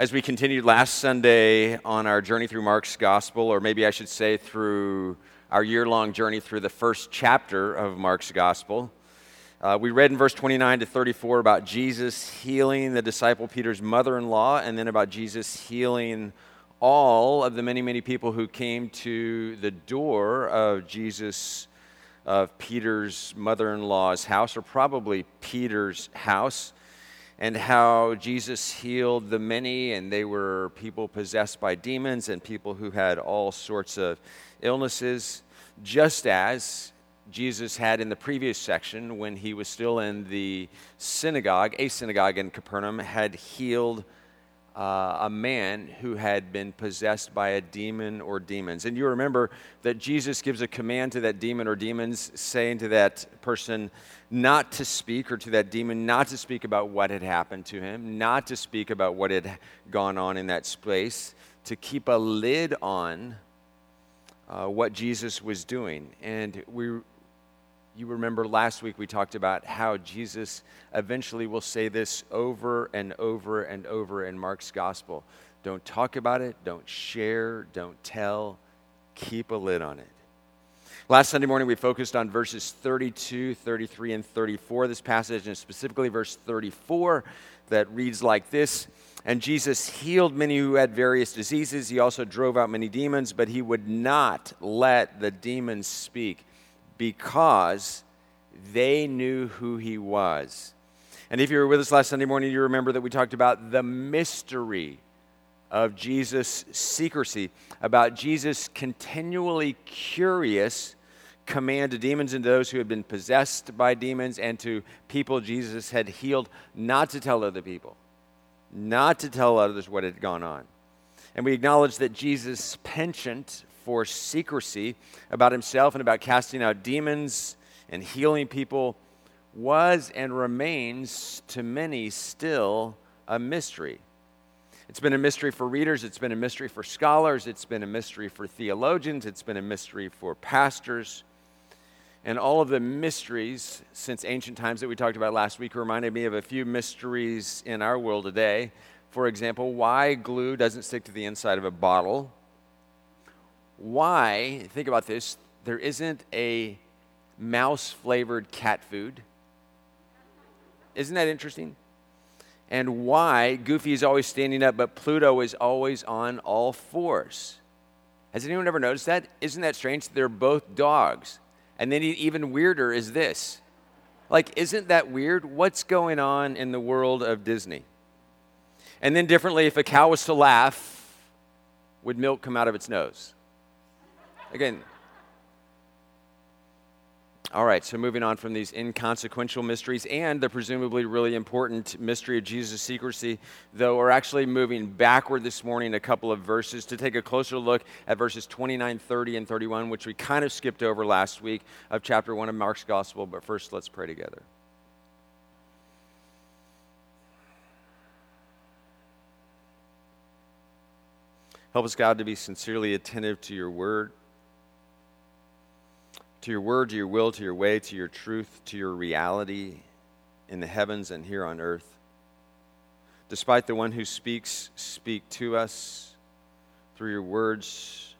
As we continued last Sunday on our journey through Mark's gospel, or maybe I should say through our year long journey through the first chapter of Mark's gospel, uh, we read in verse 29 to 34 about Jesus healing the disciple Peter's mother in law, and then about Jesus healing all of the many, many people who came to the door of Jesus, of Peter's mother in law's house, or probably Peter's house and how Jesus healed the many, and they were people possessed by demons and people who had all sorts of illnesses, just as Jesus had in the previous section when he was still in the synagogue, a synagogue in Capernaum, had healed uh, a man who had been possessed by a demon or demons. And you remember that Jesus gives a command to that demon or demons, saying to that person not to speak, or to that demon not to speak about what had happened to him, not to speak about what had gone on in that space, to keep a lid on uh, what Jesus was doing. And we you remember last week we talked about how Jesus eventually will say this over and over and over in Mark's gospel. Don't talk about it, don't share, don't tell, keep a lid on it. Last Sunday morning, we focused on verses 32, 33, and 34 this passage, and specifically verse 34 that reads like this And Jesus healed many who had various diseases. He also drove out many demons, but he would not let the demons speak because they knew who he was. And if you were with us last Sunday morning, you remember that we talked about the mystery of Jesus' secrecy, about Jesus continually curious command to demons and those who had been possessed by demons and to people Jesus had healed not to tell other people, not to tell others what had gone on. And we acknowledge that Jesus' penchant for secrecy about himself and about casting out demons and healing people was and remains to many still a mystery. It's been a mystery for readers, it's been a mystery for scholars, it's been a mystery for theologians, it's been a mystery for pastors. And all of the mysteries since ancient times that we talked about last week reminded me of a few mysteries in our world today. For example, why glue doesn't stick to the inside of a bottle why, think about this, there isn't a mouse flavored cat food. Isn't that interesting? And why Goofy is always standing up, but Pluto is always on all fours. Has anyone ever noticed that? Isn't that strange? They're both dogs. And then even weirder is this. Like, isn't that weird? What's going on in the world of Disney? And then, differently, if a cow was to laugh, would milk come out of its nose? Again, all right, so moving on from these inconsequential mysteries and the presumably really important mystery of Jesus' secrecy, though we're actually moving backward this morning a couple of verses to take a closer look at verses 29, 30, and 31, which we kind of skipped over last week of chapter 1 of Mark's Gospel. But first, let's pray together. Help us, God, to be sincerely attentive to your word to your word, to your will, to your way, to your truth, to your reality in the heavens and here on earth. Despite the one who speaks, speak to us through your words.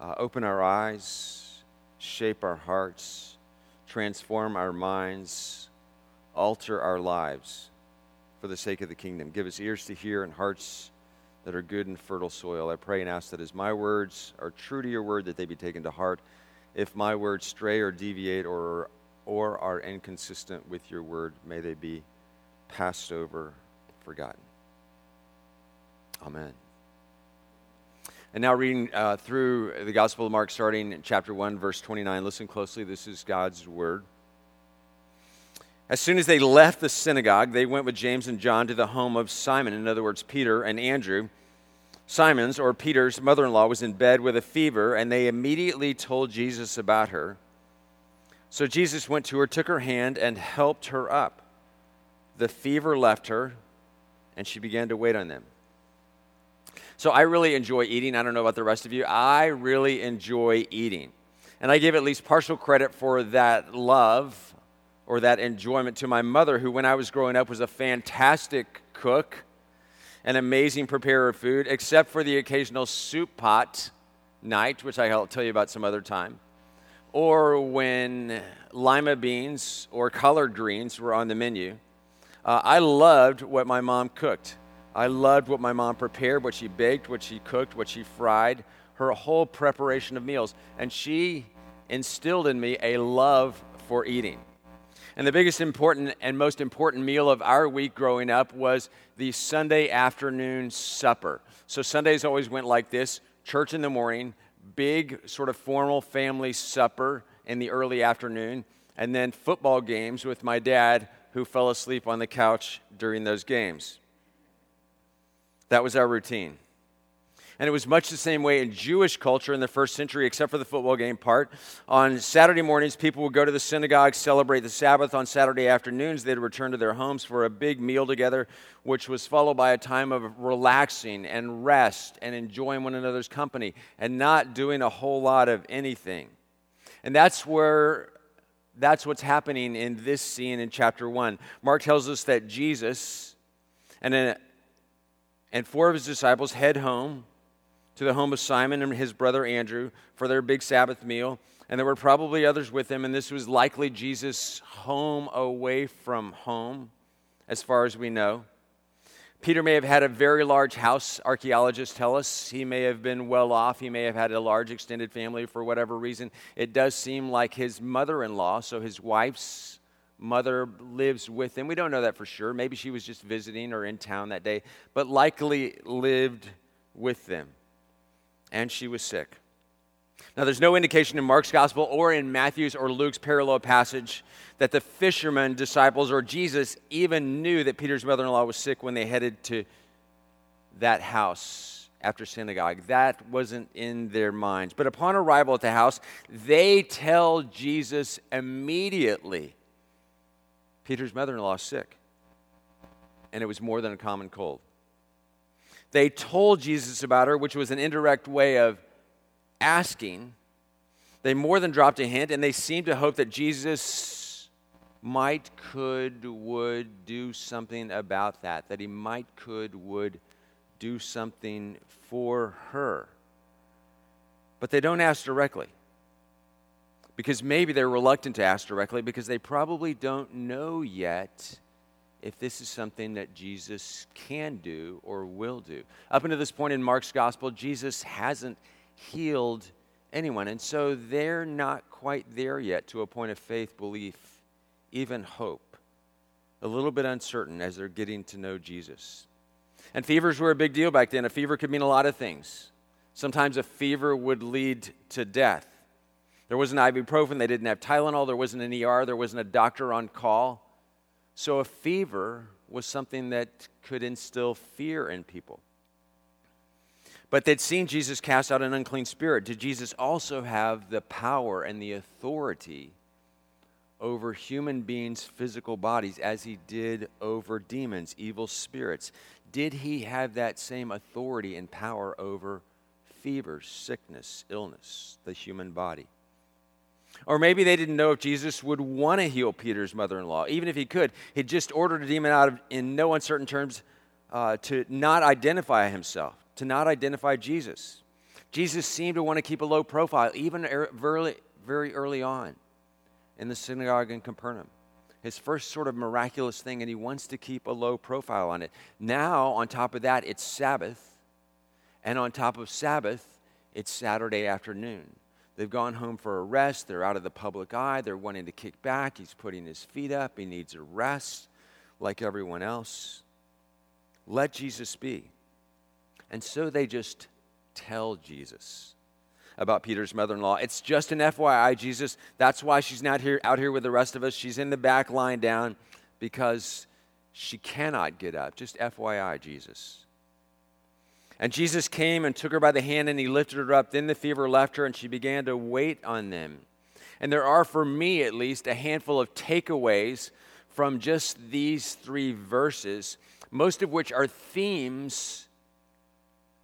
Uh, open our eyes, shape our hearts, transform our minds, alter our lives for the sake of the kingdom. Give us ears to hear and hearts that are good and fertile soil. I pray and ask that as my words are true to your word, that they be taken to heart if my words stray or deviate or, or are inconsistent with your word, may they be passed over, forgotten. Amen. And now, reading uh, through the Gospel of Mark, starting in chapter 1, verse 29. Listen closely. This is God's word. As soon as they left the synagogue, they went with James and John to the home of Simon, in other words, Peter and Andrew. Simon's or Peter's mother in law was in bed with a fever, and they immediately told Jesus about her. So Jesus went to her, took her hand, and helped her up. The fever left her, and she began to wait on them. So I really enjoy eating. I don't know about the rest of you. I really enjoy eating. And I give at least partial credit for that love or that enjoyment to my mother, who, when I was growing up, was a fantastic cook an amazing preparer of food, except for the occasional soup pot night, which I'll tell you about some other time, or when lima beans or collard greens were on the menu. Uh, I loved what my mom cooked. I loved what my mom prepared, what she baked, what she cooked, what she fried, her whole preparation of meals. And she instilled in me a love for eating. And the biggest important and most important meal of our week growing up was the Sunday afternoon supper. So Sundays always went like this church in the morning, big sort of formal family supper in the early afternoon, and then football games with my dad, who fell asleep on the couch during those games. That was our routine. And it was much the same way in Jewish culture in the first century, except for the football game part. On Saturday mornings, people would go to the synagogue, celebrate the Sabbath. On Saturday afternoons, they'd return to their homes for a big meal together, which was followed by a time of relaxing and rest and enjoying one another's company and not doing a whole lot of anything. And that's where that's what's happening in this scene in chapter 1. Mark tells us that Jesus and, uh, and four of his disciples head home to the home of Simon and his brother Andrew for their big Sabbath meal. And there were probably others with him, and this was likely Jesus' home away from home, as far as we know. Peter may have had a very large house, archaeologists tell us. He may have been well off. He may have had a large extended family for whatever reason. It does seem like his mother in law, so his wife's mother, lives with him. We don't know that for sure. Maybe she was just visiting or in town that day, but likely lived with them and she was sick. Now, there's no indication in Mark's gospel or in Matthew's or Luke's parallel passage that the fishermen, disciples, or Jesus even knew that Peter's mother in law was sick when they headed to that house after synagogue. That wasn't in their minds. But upon arrival at the house, they tell Jesus immediately Peter's mother in law is sick. And it was more than a common cold. They told Jesus about her, which was an indirect way of asking. They more than dropped a hint, and they seemed to hope that Jesus might, could, would do something about that, that he might, could, would do something for her. But they don't ask directly. Because maybe they're reluctant to ask directly because they probably don't know yet if this is something that Jesus can do or will do. Up until this point in Mark's gospel, Jesus hasn't healed anyone. And so they're not quite there yet to a point of faith, belief, even hope. A little bit uncertain as they're getting to know Jesus. And fevers were a big deal back then. A fever could mean a lot of things. Sometimes a fever would lead to death. There wasn't ibuprofen, they didn't have Tylenol, there wasn't an ER, there wasn't a doctor on call. So a fever was something that could instill fear in people. But they'd seen Jesus cast out an unclean spirit. Did Jesus also have the power and the authority over human beings' physical bodies as he did over demons, evil spirits? Did he have that same authority and power over fevers, sickness, illness, the human body? Or maybe they didn't know if Jesus would want to heal Peter's mother in law. Even if he could, he just ordered a demon out of, in no uncertain terms uh, to not identify himself, to not identify Jesus. Jesus seemed to want to keep a low profile, even very, very early on in the synagogue in Capernaum. His first sort of miraculous thing, and he wants to keep a low profile on it. Now, on top of that, it's Sabbath. And on top of Sabbath, it's Saturday afternoon. They've gone home for a rest. They're out of the public eye. They're wanting to kick back. He's putting his feet up. He needs a rest like everyone else. Let Jesus be. And so they just tell Jesus about Peter's mother in law. It's just an FYI, Jesus. That's why she's not here out here with the rest of us. She's in the back lying down because she cannot get up. Just FYI, Jesus. And Jesus came and took her by the hand and he lifted her up. Then the fever left her and she began to wait on them. And there are, for me at least, a handful of takeaways from just these three verses, most of which are themes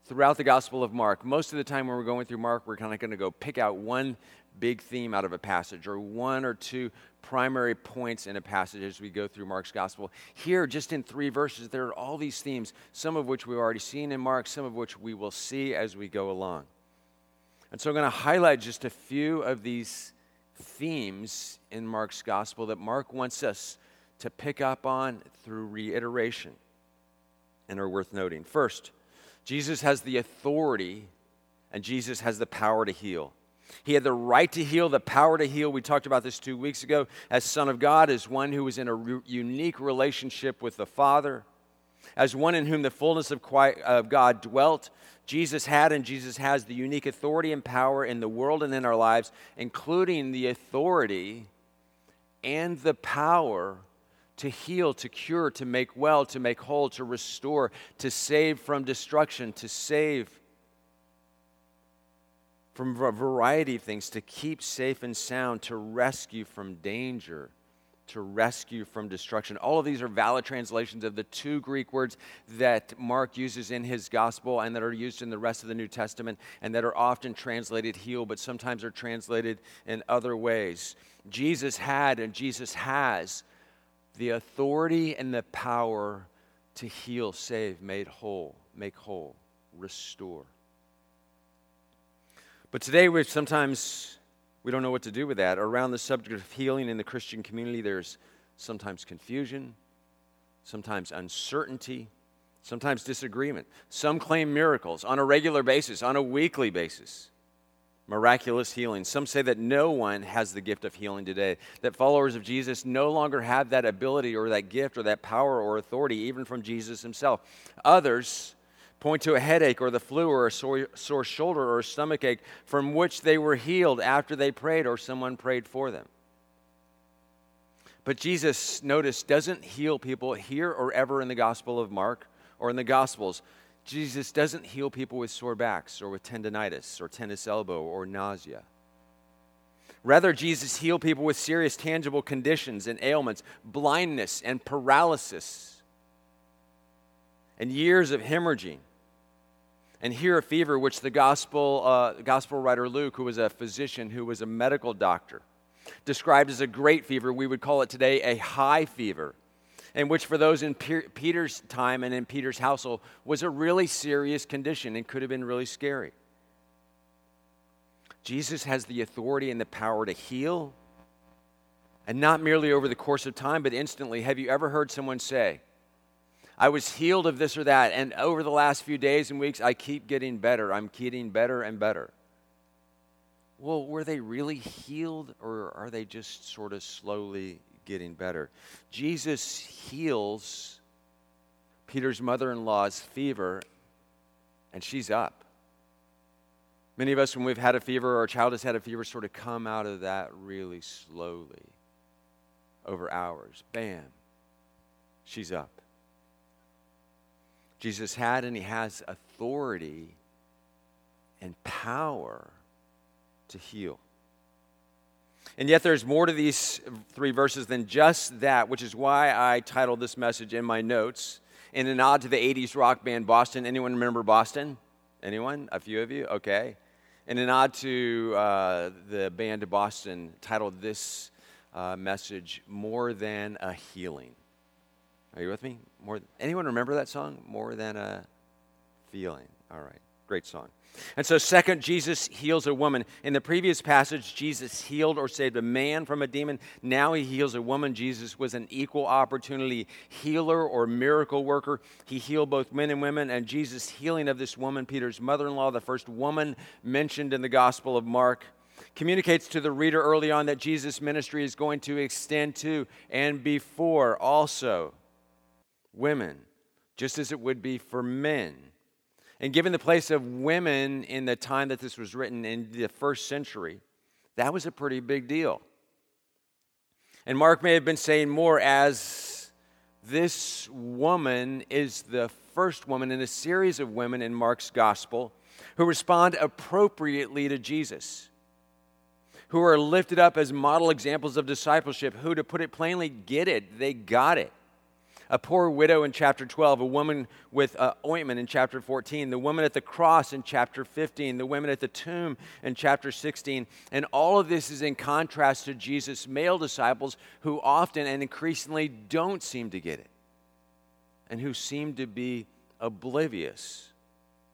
throughout the Gospel of Mark. Most of the time when we're going through Mark, we're kind of going to go pick out one big theme out of a passage or one or two primary points in a passage as we go through Mark's gospel. Here, just in three verses, there are all these themes, some of which we've already seen in Mark, some of which we will see as we go along. And so I'm going to highlight just a few of these themes in Mark's gospel that Mark wants us to pick up on through reiteration and are worth noting. First, Jesus has the authority and Jesus has the power to heal. He had the right to heal, the power to heal. We talked about this two weeks ago. As Son of God, as one who was in a re- unique relationship with the Father, as one in whom the fullness of, quiet, of God dwelt. Jesus had and Jesus has the unique authority and power in the world and in our lives, including the authority and the power to heal, to cure, to make well, to make whole, to restore, to save from destruction, to save from a variety of things, to keep safe and sound, to rescue from danger, to rescue from destruction. All of these are valid translations of the two Greek words that Mark uses in his gospel and that are used in the rest of the New Testament and that are often translated heal, but sometimes are translated in other ways. Jesus had and Jesus has the authority and the power to heal, save, made whole, make whole, restore. But today, we sometimes we don't know what to do with that. Around the subject of healing in the Christian community, there's sometimes confusion, sometimes uncertainty, sometimes disagreement. Some claim miracles on a regular basis, on a weekly basis. Miraculous healing. Some say that no one has the gift of healing today, that followers of Jesus no longer have that ability or that gift or that power or authority, even from Jesus himself. Others point to a headache or the flu or a sore, sore shoulder or a stomach ache from which they were healed after they prayed or someone prayed for them. But Jesus, notice, doesn't heal people here or ever in the Gospel of Mark or in the Gospels. Jesus doesn't heal people with sore backs or with tendonitis or tennis elbow or nausea. Rather, Jesus healed people with serious, tangible conditions and ailments, blindness and paralysis, and years of hemorrhaging and here a fever, which the gospel, uh, gospel writer Luke, who was a physician, who was a medical doctor, described as a great fever. We would call it today a high fever, and which for those in Peter's time and in Peter's household was a really serious condition and could have been really scary. Jesus has the authority and the power to heal, and not merely over the course of time, but instantly. Have you ever heard someone say, I was healed of this or that. And over the last few days and weeks, I keep getting better. I'm getting better and better. Well, were they really healed or are they just sort of slowly getting better? Jesus heals Peter's mother in law's fever, and she's up. Many of us, when we've had a fever or a child has had a fever, sort of come out of that really slowly over hours. Bam, she's up. Jesus had and he has authority and power to heal. And yet, there's more to these three verses than just that, which is why I titled this message in my notes in a nod to the 80s rock band Boston. Anyone remember Boston? Anyone? A few of you? Okay. In a nod to uh, the band Boston, titled this uh, message, More Than a Healing. Are you with me? More anyone remember that song? More than a feeling. All right. Great song. And so, second, Jesus heals a woman. In the previous passage, Jesus healed or saved a man from a demon. Now he heals a woman. Jesus was an equal opportunity healer or miracle worker. He healed both men and women. And Jesus' healing of this woman, Peter's mother in law, the first woman mentioned in the Gospel of Mark, communicates to the reader early on that Jesus' ministry is going to extend to and before also women, just as it would be for men. And given the place of women in the time that this was written in the first century, that was a pretty big deal. And Mark may have been saying more as this woman is the first woman in a series of women in Mark's gospel who respond appropriately to Jesus, who are lifted up as model examples of discipleship, who, to put it plainly, get it. They got it. A poor widow in chapter 12, a woman with uh, ointment in chapter 14, the woman at the cross in chapter 15, the women at the tomb in chapter 16. And all of this is in contrast to Jesus' male disciples who often and increasingly don't seem to get it and who seem to be oblivious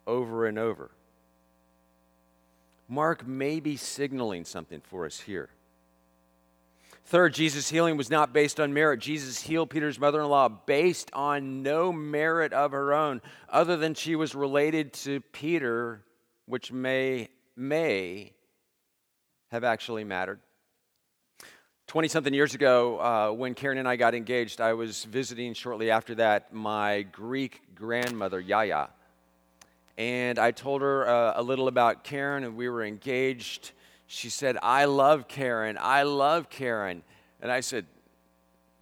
over and over. Mark may be signaling something for us here. Third, Jesus' healing was not based on merit. Jesus healed Peter's mother in law based on no merit of her own, other than she was related to Peter, which may, may have actually mattered. 20 something years ago, uh, when Karen and I got engaged, I was visiting shortly after that my Greek grandmother, Yaya. And I told her uh, a little about Karen, and we were engaged she said, I love Karen. I love Karen. And I said,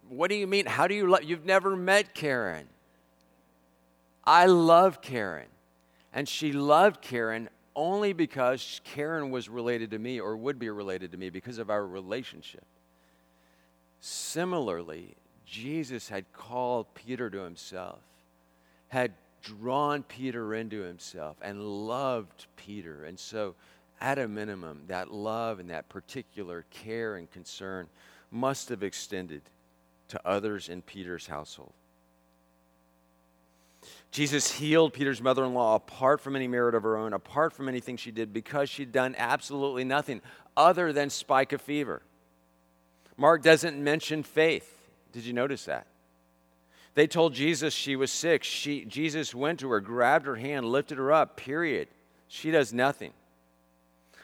What do you mean? How do you love? You've never met Karen. I love Karen. And she loved Karen only because Karen was related to me or would be related to me because of our relationship. Similarly, Jesus had called Peter to himself, had drawn Peter into himself, and loved Peter. And so, at a minimum, that love and that particular care and concern must have extended to others in Peter's household. Jesus healed Peter's mother in law apart from any merit of her own, apart from anything she did, because she'd done absolutely nothing other than spike a fever. Mark doesn't mention faith. Did you notice that? They told Jesus she was sick. She, Jesus went to her, grabbed her hand, lifted her up, period. She does nothing.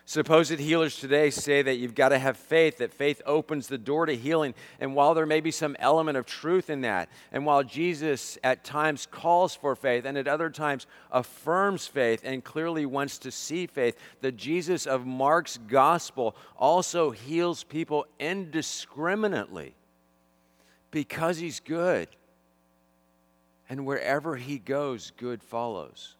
Supposed healers today say that you've got to have faith, that faith opens the door to healing. And while there may be some element of truth in that, and while Jesus at times calls for faith and at other times affirms faith and clearly wants to see faith, the Jesus of Mark's gospel also heals people indiscriminately because he's good. And wherever he goes, good follows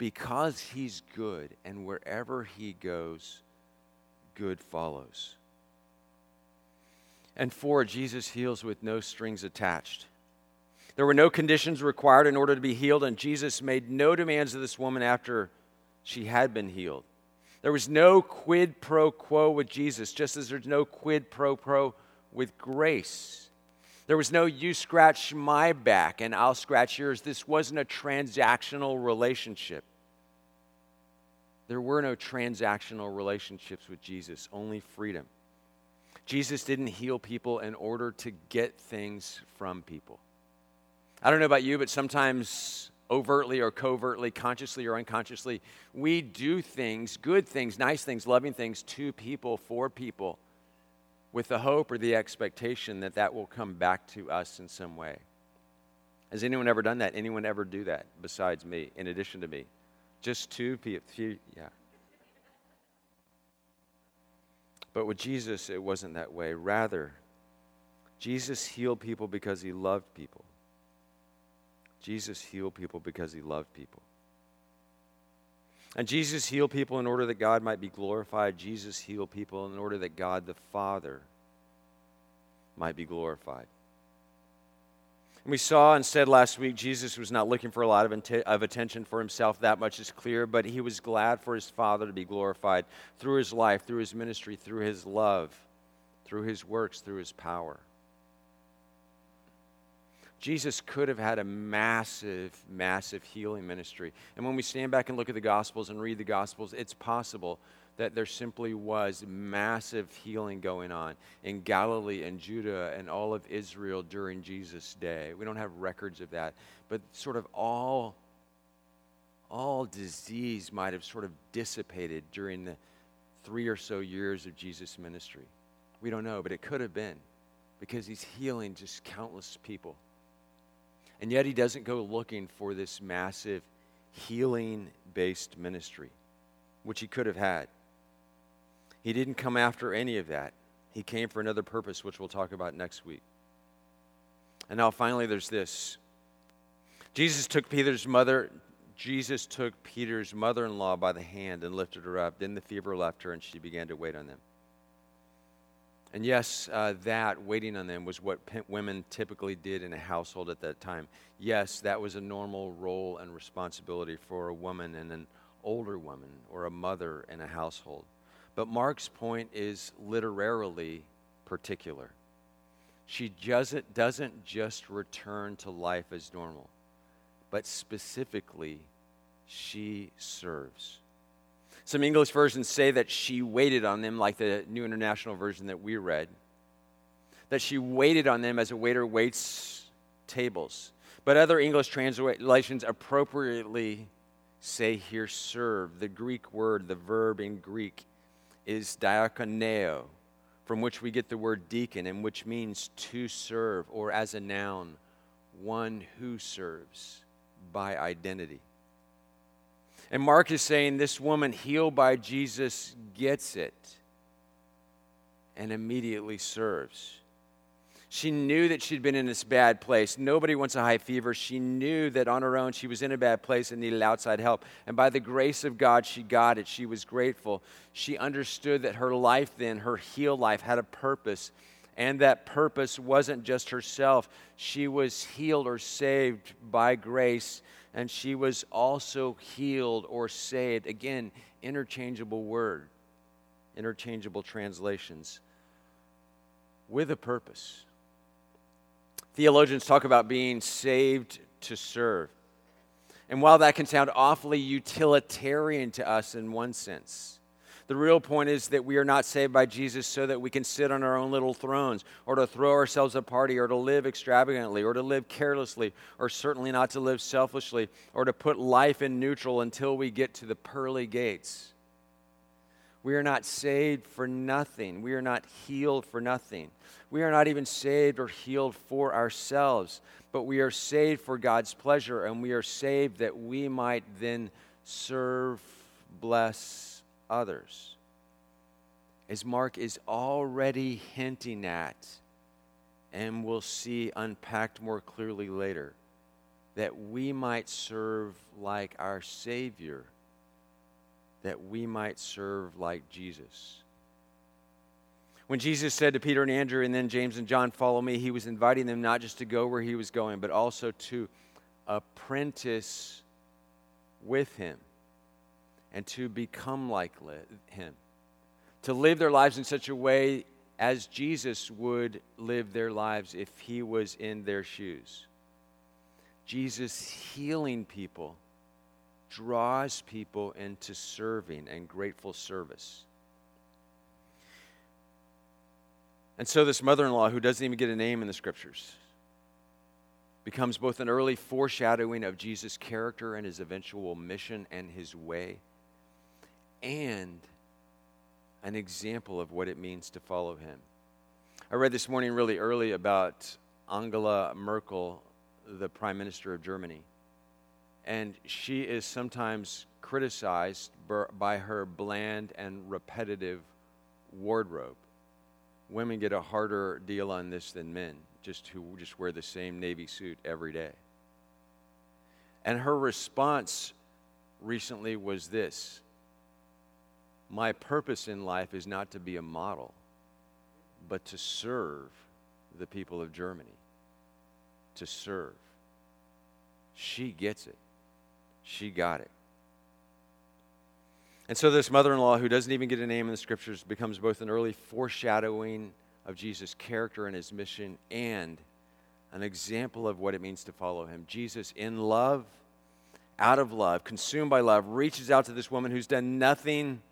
because he's good, and wherever he goes, good follows. And four, Jesus heals with no strings attached. There were no conditions required in order to be healed, and Jesus made no demands of this woman after she had been healed. There was no quid pro quo with Jesus, just as there's no quid pro quo with grace. There was no you scratch my back and I'll scratch yours. This wasn't a transactional relationship. There were no transactional relationships with Jesus, only freedom. Jesus didn't heal people in order to get things from people. I don't know about you, but sometimes overtly or covertly, consciously or unconsciously, we do things, good things, nice things, loving things to people, for people, with the hope or the expectation that that will come back to us in some way. Has anyone ever done that? Anyone ever do that besides me, in addition to me? Just two people. Yeah. But with Jesus, it wasn't that way. Rather, Jesus healed people because he loved people. Jesus healed people because he loved people. And Jesus healed people in order that God might be glorified. Jesus healed people in order that God the Father might be glorified. And we saw and said last week Jesus was not looking for a lot of, int- of attention for himself, that much is clear, but he was glad for his Father to be glorified through his life, through his ministry, through his love, through his works, through his power. Jesus could have had a massive, massive healing ministry. And when we stand back and look at the Gospels and read the Gospels, it's possible that there simply was massive healing going on in Galilee and Judah and all of Israel during Jesus' day. We don't have records of that, but sort of all all disease might have sort of dissipated during the three or so years of Jesus' ministry. We don't know, but it could have been because he's healing just countless people. And yet he doesn't go looking for this massive healing based ministry, which he could have had. He didn't come after any of that. He came for another purpose, which we'll talk about next week. And now finally there's this. Jesus took Peter's mother Jesus took Peter's mother-in-law by the hand and lifted her up. Then the fever left her and she began to wait on them. And yes, uh, that, waiting on them, was what women typically did in a household at that time. Yes, that was a normal role and responsibility for a woman and an older woman or a mother in a household. But Mark's point is literarily particular. She doesn't, doesn't just return to life as normal, but specifically, she serves. Some English versions say that she waited on them, like the New International Version that we read. That she waited on them as a waiter waits tables. But other English translations appropriately say here serve. The Greek word, the verb in Greek, is diakoneo, from which we get the word deacon, and which means to serve, or as a noun, one who serves by identity. And Mark is saying this woman healed by Jesus gets it and immediately serves. She knew that she'd been in this bad place. Nobody wants a high fever. She knew that on her own she was in a bad place and needed outside help. And by the grace of God, she got it. She was grateful. She understood that her life then, her healed life, had a purpose. And that purpose wasn't just herself. She was healed or saved by grace and she was also healed or saved. Again, interchangeable word, interchangeable translations with a purpose. Theologians talk about being saved to serve. And while that can sound awfully utilitarian to us in one sense, the real point is that we are not saved by Jesus so that we can sit on our own little thrones or to throw ourselves a party or to live extravagantly or to live carelessly or certainly not to live selfishly or to put life in neutral until we get to the pearly gates. We are not saved for nothing. We are not healed for nothing. We are not even saved or healed for ourselves, but we are saved for God's pleasure and we are saved that we might then serve, bless, others. As Mark is already hinting at, and we'll see unpacked more clearly later, that we might serve like our Savior, that we might serve like Jesus. When Jesus said to Peter and Andrew and then James and John, Follow me, he was inviting them not just to go where he was going, but also to apprentice with him and to become like him, to live their lives in such a way as Jesus would live their lives if he was in their shoes. Jesus healing people draws people into serving and grateful service. And so, this mother in law, who doesn't even get a name in the scriptures, becomes both an early foreshadowing of Jesus' character and his eventual mission and his way and an example of what it means to follow him. I read this morning really early about Angela Merkel, the Prime Minister of Germany. And she is sometimes criticized by her bland and repetitive wardrobe. Women get a harder deal on this than men, just who just wear the same navy suit every day. And her response recently was this my purpose in life is not to be a model, but to serve the people of Germany. To serve. She gets it. She got it. And so, this mother in law, who doesn't even get a name in the scriptures, becomes both an early foreshadowing of Jesus' character and his mission and an example of what it means to follow him. Jesus, in love, out of love, consumed by love, reaches out to this woman who's done nothing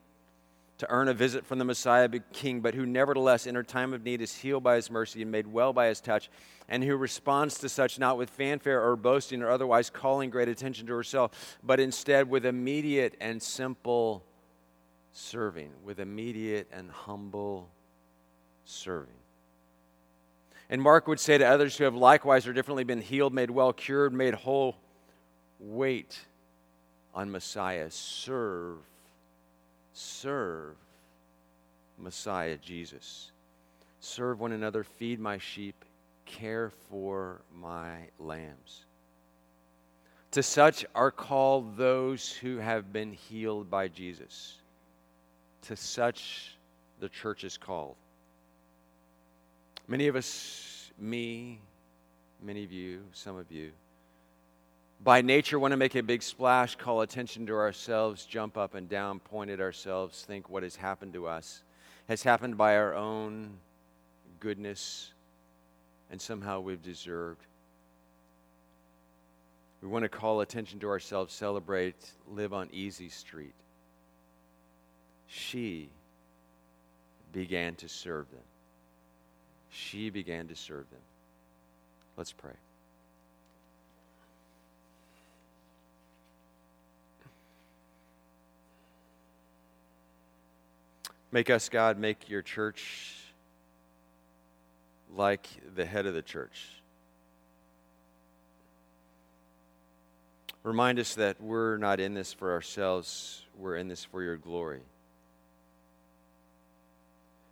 to earn a visit from the Messiah King, but who nevertheless, in her time of need, is healed by his mercy and made well by his touch, and who responds to such not with fanfare or boasting or otherwise calling great attention to herself, but instead with immediate and simple serving, with immediate and humble serving. And Mark would say to others who have likewise or differently been healed, made well, cured, made whole, wait on Messiah, serve serve Messiah Jesus. Serve one another, feed my sheep, care for my lambs. To such are called those who have been healed by Jesus. To such the church is called. Many of us, me, many of you, some of you, by nature want to make a big splash, call attention to ourselves, jump up and down, point at ourselves, think what has happened to us has happened by our own goodness, and somehow we've deserved. We want to call attention to ourselves, celebrate, live on easy street. She began to serve them. She began to serve them. Let's pray. Make us, God, make your church like the head of the church. Remind us that we're not in this for ourselves, we're in this for your glory.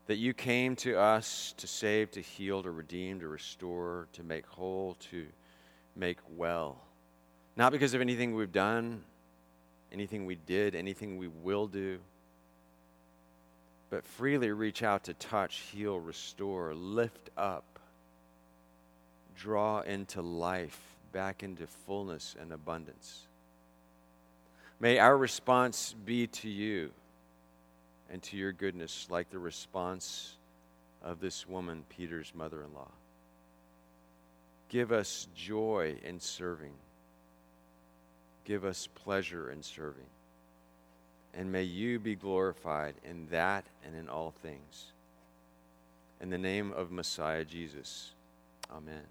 That you came to us to save, to heal, to redeem, to restore, to make whole, to make well. Not because of anything we've done, anything we did, anything we will do but freely reach out to touch, heal, restore, lift up, draw into life, back into fullness and abundance. May our response be to you and to your goodness like the response of this woman, Peter's mother in law. Give us joy in serving. Give us pleasure in serving and may you be glorified in that and in all things. In the name of Messiah Jesus. Amen.